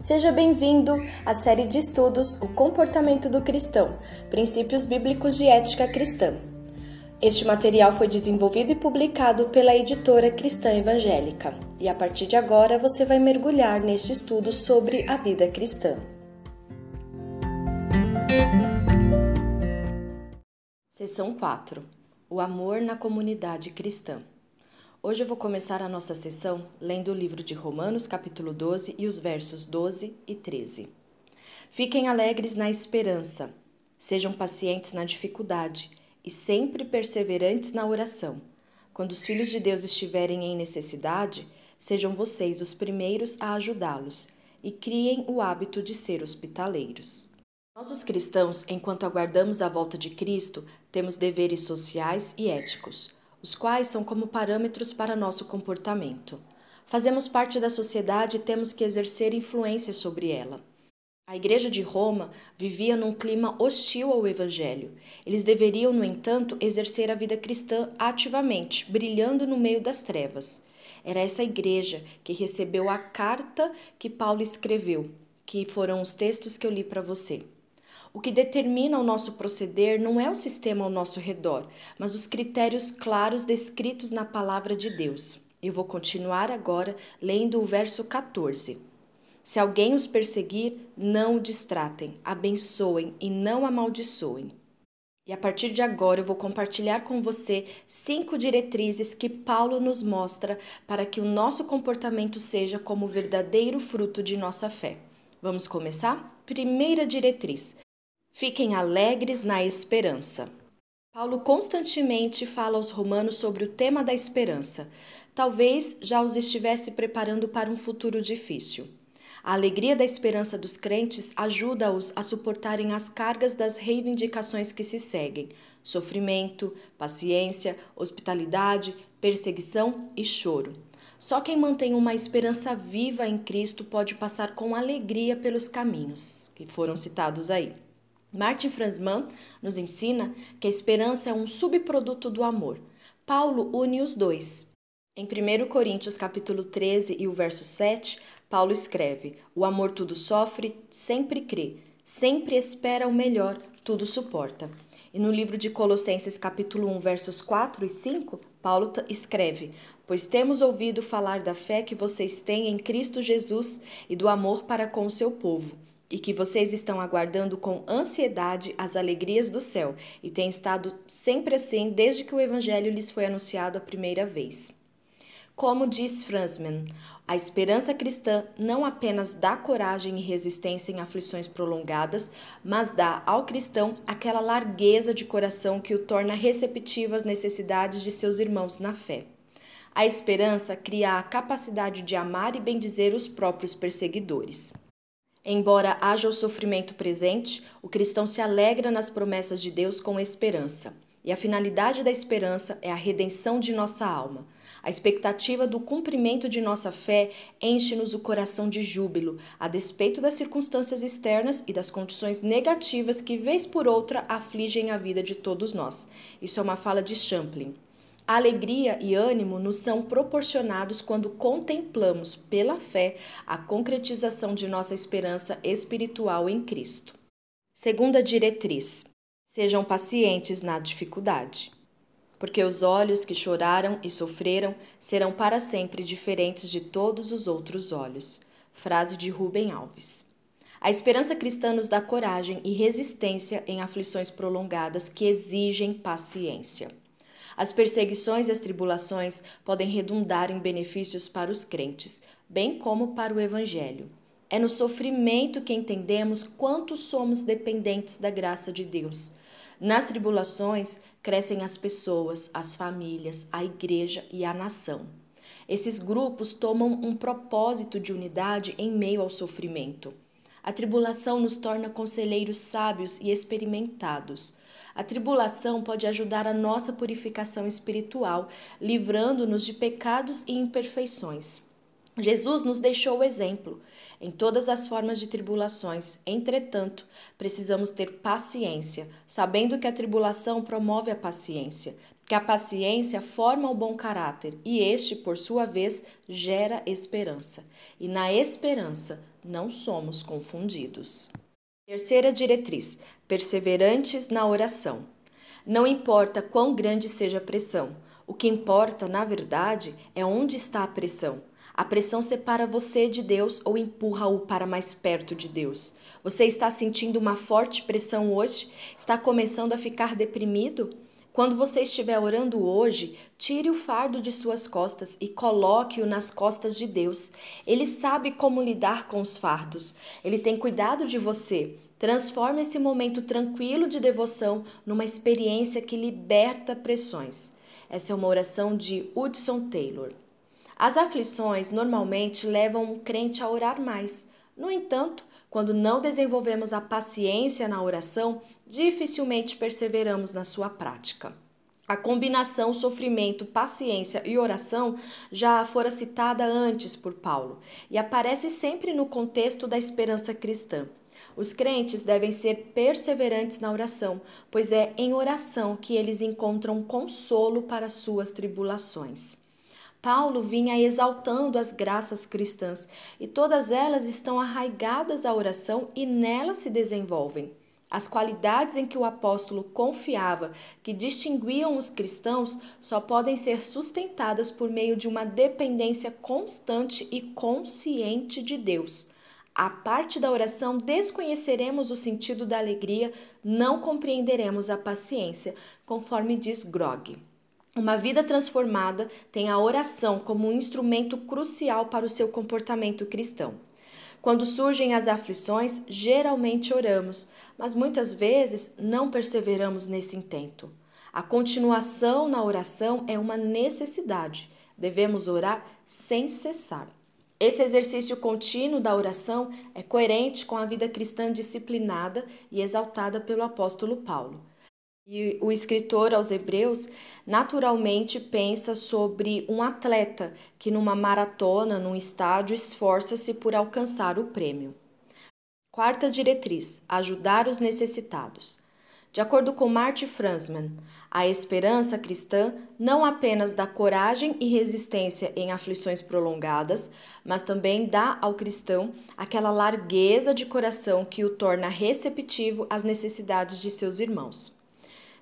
Seja bem-vindo à série de estudos O Comportamento do Cristão Princípios Bíblicos de Ética Cristã. Este material foi desenvolvido e publicado pela editora Cristã Evangélica, e a partir de agora você vai mergulhar neste estudo sobre a vida cristã. Seção 4 O amor na comunidade cristã. Hoje eu vou começar a nossa sessão lendo o livro de Romanos, capítulo 12, e os versos 12 e 13. Fiquem alegres na esperança, sejam pacientes na dificuldade e sempre perseverantes na oração. Quando os filhos de Deus estiverem em necessidade, sejam vocês os primeiros a ajudá-los e criem o hábito de ser hospitaleiros. Nós, os cristãos, enquanto aguardamos a volta de Cristo, temos deveres sociais e éticos os quais são como parâmetros para nosso comportamento. Fazemos parte da sociedade e temos que exercer influência sobre ela. A Igreja de Roma vivia num clima hostil ao Evangelho. Eles deveriam, no entanto, exercer a vida cristã ativamente, brilhando no meio das trevas. Era essa igreja que recebeu a carta que Paulo escreveu, que foram os textos que eu li para você. O que determina o nosso proceder não é o sistema ao nosso redor, mas os critérios claros descritos na palavra de Deus. Eu vou continuar agora lendo o verso 14. Se alguém os perseguir, não o distratem, abençoem e não amaldiçoem. E a partir de agora eu vou compartilhar com você cinco diretrizes que Paulo nos mostra para que o nosso comportamento seja como o verdadeiro fruto de nossa fé. Vamos começar? Primeira diretriz: Fiquem alegres na esperança. Paulo constantemente fala aos romanos sobre o tema da esperança. Talvez já os estivesse preparando para um futuro difícil. A alegria da esperança dos crentes ajuda-os a suportarem as cargas das reivindicações que se seguem: sofrimento, paciência, hospitalidade, perseguição e choro. Só quem mantém uma esperança viva em Cristo pode passar com alegria pelos caminhos que foram citados aí. Martin Franzmann nos ensina que a esperança é um subproduto do amor. Paulo une os dois. Em 1 Coríntios capítulo 13 e o verso 7, Paulo escreve: O amor tudo sofre, sempre crê, sempre espera o melhor, tudo suporta. E no livro de Colossenses capítulo 1, versos 4 e 5, Paulo escreve: Pois temos ouvido falar da fé que vocês têm em Cristo Jesus e do amor para com o seu povo e que vocês estão aguardando com ansiedade as alegrias do céu e têm estado sempre assim desde que o Evangelho lhes foi anunciado a primeira vez. Como diz Franzmann, a esperança cristã não apenas dá coragem e resistência em aflições prolongadas, mas dá ao cristão aquela largueza de coração que o torna receptivo às necessidades de seus irmãos na fé. A esperança cria a capacidade de amar e bendizer os próprios perseguidores. Embora haja o sofrimento presente, o cristão se alegra nas promessas de Deus com esperança. E a finalidade da esperança é a redenção de nossa alma. A expectativa do cumprimento de nossa fé enche-nos o coração de júbilo, a despeito das circunstâncias externas e das condições negativas que, vez por outra, afligem a vida de todos nós. Isso é uma fala de Champlin. Alegria e ânimo nos são proporcionados quando contemplamos, pela fé, a concretização de nossa esperança espiritual em Cristo. Segunda diretriz: sejam pacientes na dificuldade. Porque os olhos que choraram e sofreram serão para sempre diferentes de todos os outros olhos. Frase de Rubem Alves. A esperança cristã nos dá coragem e resistência em aflições prolongadas que exigem paciência. As perseguições e as tribulações podem redundar em benefícios para os crentes, bem como para o Evangelho. É no sofrimento que entendemos quanto somos dependentes da graça de Deus. Nas tribulações crescem as pessoas, as famílias, a igreja e a nação. Esses grupos tomam um propósito de unidade em meio ao sofrimento. A tribulação nos torna conselheiros sábios e experimentados. A tribulação pode ajudar a nossa purificação espiritual, livrando-nos de pecados e imperfeições. Jesus nos deixou o exemplo em todas as formas de tribulações. Entretanto, precisamos ter paciência, sabendo que a tribulação promove a paciência, que a paciência forma o bom caráter e este, por sua vez, gera esperança. E na esperança não somos confundidos. Terceira diretriz: perseverantes na oração. Não importa quão grande seja a pressão, o que importa, na verdade, é onde está a pressão. A pressão separa você de Deus ou empurra-o para mais perto de Deus. Você está sentindo uma forte pressão hoje? Está começando a ficar deprimido? Quando você estiver orando hoje, tire o fardo de suas costas e coloque-o nas costas de Deus. Ele sabe como lidar com os fardos. Ele tem cuidado de você. Transforme esse momento tranquilo de devoção numa experiência que liberta pressões. Essa é uma oração de Hudson Taylor. As aflições normalmente levam um crente a orar mais. No entanto, quando não desenvolvemos a paciência na oração, dificilmente perseveramos na sua prática. A combinação sofrimento, paciência e oração já fora citada antes por Paulo e aparece sempre no contexto da esperança cristã. Os crentes devem ser perseverantes na oração, pois é em oração que eles encontram consolo para suas tribulações. Paulo vinha exaltando as graças cristãs e todas elas estão arraigadas à oração e nela se desenvolvem. As qualidades em que o apóstolo confiava, que distinguiam os cristãos, só podem ser sustentadas por meio de uma dependência constante e consciente de Deus. A parte da oração desconheceremos o sentido da alegria, não compreenderemos a paciência, conforme diz Grog. Uma vida transformada tem a oração como um instrumento crucial para o seu comportamento cristão. Quando surgem as aflições, geralmente oramos, mas muitas vezes não perseveramos nesse intento. A continuação na oração é uma necessidade. Devemos orar sem cessar. Esse exercício contínuo da oração é coerente com a vida cristã disciplinada e exaltada pelo apóstolo Paulo. E o escritor aos Hebreus naturalmente pensa sobre um atleta que, numa maratona, num estádio, esforça-se por alcançar o prêmio. Quarta diretriz: ajudar os necessitados. De acordo com Marty Franzman, a esperança cristã não apenas dá coragem e resistência em aflições prolongadas, mas também dá ao cristão aquela largueza de coração que o torna receptivo às necessidades de seus irmãos.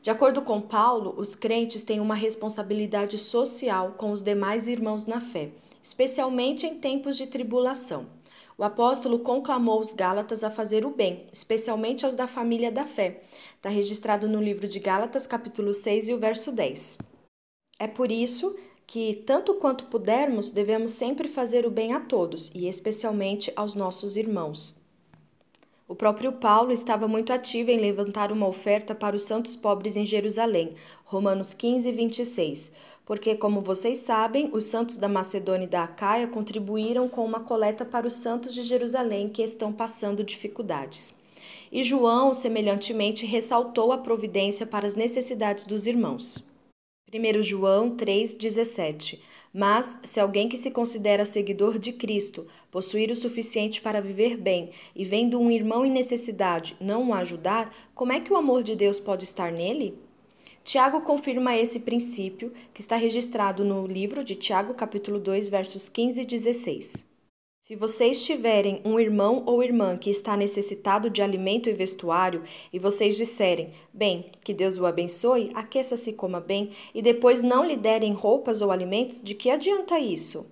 De acordo com Paulo, os crentes têm uma responsabilidade social com os demais irmãos na fé, especialmente em tempos de tribulação. O apóstolo conclamou os Gálatas a fazer o bem, especialmente aos da família da fé. Está registrado no livro de Gálatas, capítulo 6 e o verso 10. É por isso que, tanto quanto pudermos, devemos sempre fazer o bem a todos, e especialmente aos nossos irmãos. O próprio Paulo estava muito ativo em levantar uma oferta para os santos pobres em Jerusalém, Romanos 15, 26, porque, como vocês sabem, os santos da Macedônia e da Acaia contribuíram com uma coleta para os santos de Jerusalém que estão passando dificuldades. E João, semelhantemente, ressaltou a providência para as necessidades dos irmãos. 1 João 3,17 mas, se alguém que se considera seguidor de Cristo possuir o suficiente para viver bem e vendo um irmão em necessidade não o ajudar, como é que o amor de Deus pode estar nele? Tiago confirma esse princípio que está registrado no livro de Tiago, capítulo 2, versos 15 e 16. Se vocês tiverem um irmão ou irmã que está necessitado de alimento e vestuário, e vocês disserem, bem, que Deus o abençoe, aqueça-se coma bem, e depois não lhe derem roupas ou alimentos, de que adianta isso?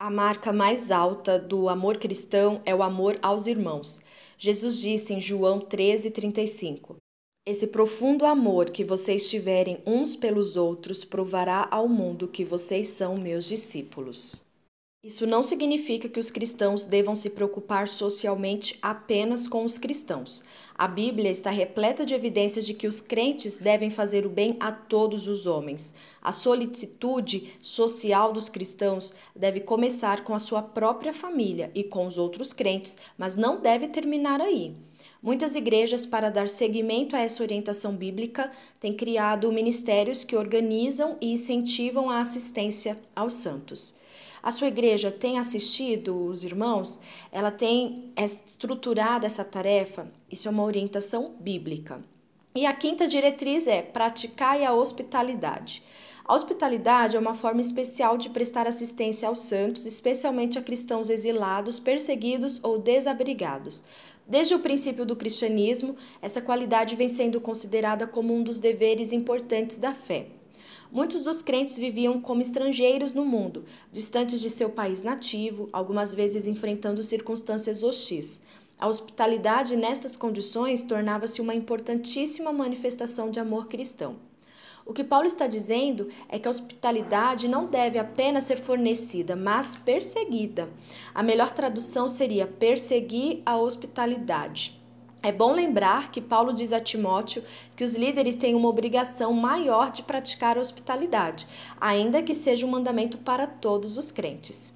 A marca mais alta do amor cristão é o amor aos irmãos. Jesus disse em João 13,35: Esse profundo amor que vocês tiverem uns pelos outros provará ao mundo que vocês são meus discípulos. Isso não significa que os cristãos devam se preocupar socialmente apenas com os cristãos. A Bíblia está repleta de evidências de que os crentes devem fazer o bem a todos os homens. A solicitude social dos cristãos deve começar com a sua própria família e com os outros crentes, mas não deve terminar aí. Muitas igrejas, para dar seguimento a essa orientação bíblica, têm criado ministérios que organizam e incentivam a assistência aos santos. A sua igreja tem assistido os irmãos? Ela tem estruturado essa tarefa? Isso é uma orientação bíblica. E a quinta diretriz é praticar a hospitalidade. A hospitalidade é uma forma especial de prestar assistência aos santos, especialmente a cristãos exilados, perseguidos ou desabrigados. Desde o princípio do cristianismo, essa qualidade vem sendo considerada como um dos deveres importantes da fé. Muitos dos crentes viviam como estrangeiros no mundo, distantes de seu país nativo, algumas vezes enfrentando circunstâncias hostis. A hospitalidade nestas condições tornava-se uma importantíssima manifestação de amor cristão. O que Paulo está dizendo é que a hospitalidade não deve apenas ser fornecida, mas perseguida. A melhor tradução seria perseguir a hospitalidade. É bom lembrar que Paulo diz a Timóteo que os líderes têm uma obrigação maior de praticar a hospitalidade, ainda que seja um mandamento para todos os crentes.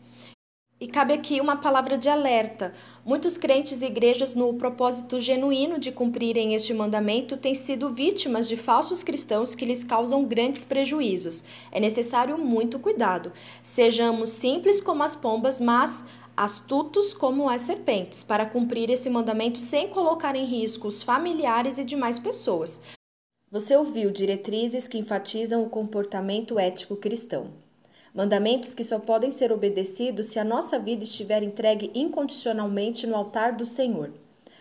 E cabe aqui uma palavra de alerta. Muitos crentes e igrejas, no propósito genuíno de cumprirem este mandamento, têm sido vítimas de falsos cristãos que lhes causam grandes prejuízos. É necessário muito cuidado. Sejamos simples como as pombas, mas astutos como as serpentes, para cumprir esse mandamento sem colocar em risco os familiares e demais pessoas. Você ouviu diretrizes que enfatizam o comportamento ético cristão. Mandamentos que só podem ser obedecidos se a nossa vida estiver entregue incondicionalmente no altar do Senhor.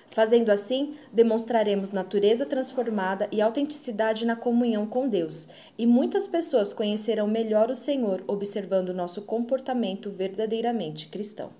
Fazendo assim, demonstraremos natureza transformada e autenticidade na comunhão com Deus, e muitas pessoas conhecerão melhor o Senhor observando nosso comportamento verdadeiramente cristão.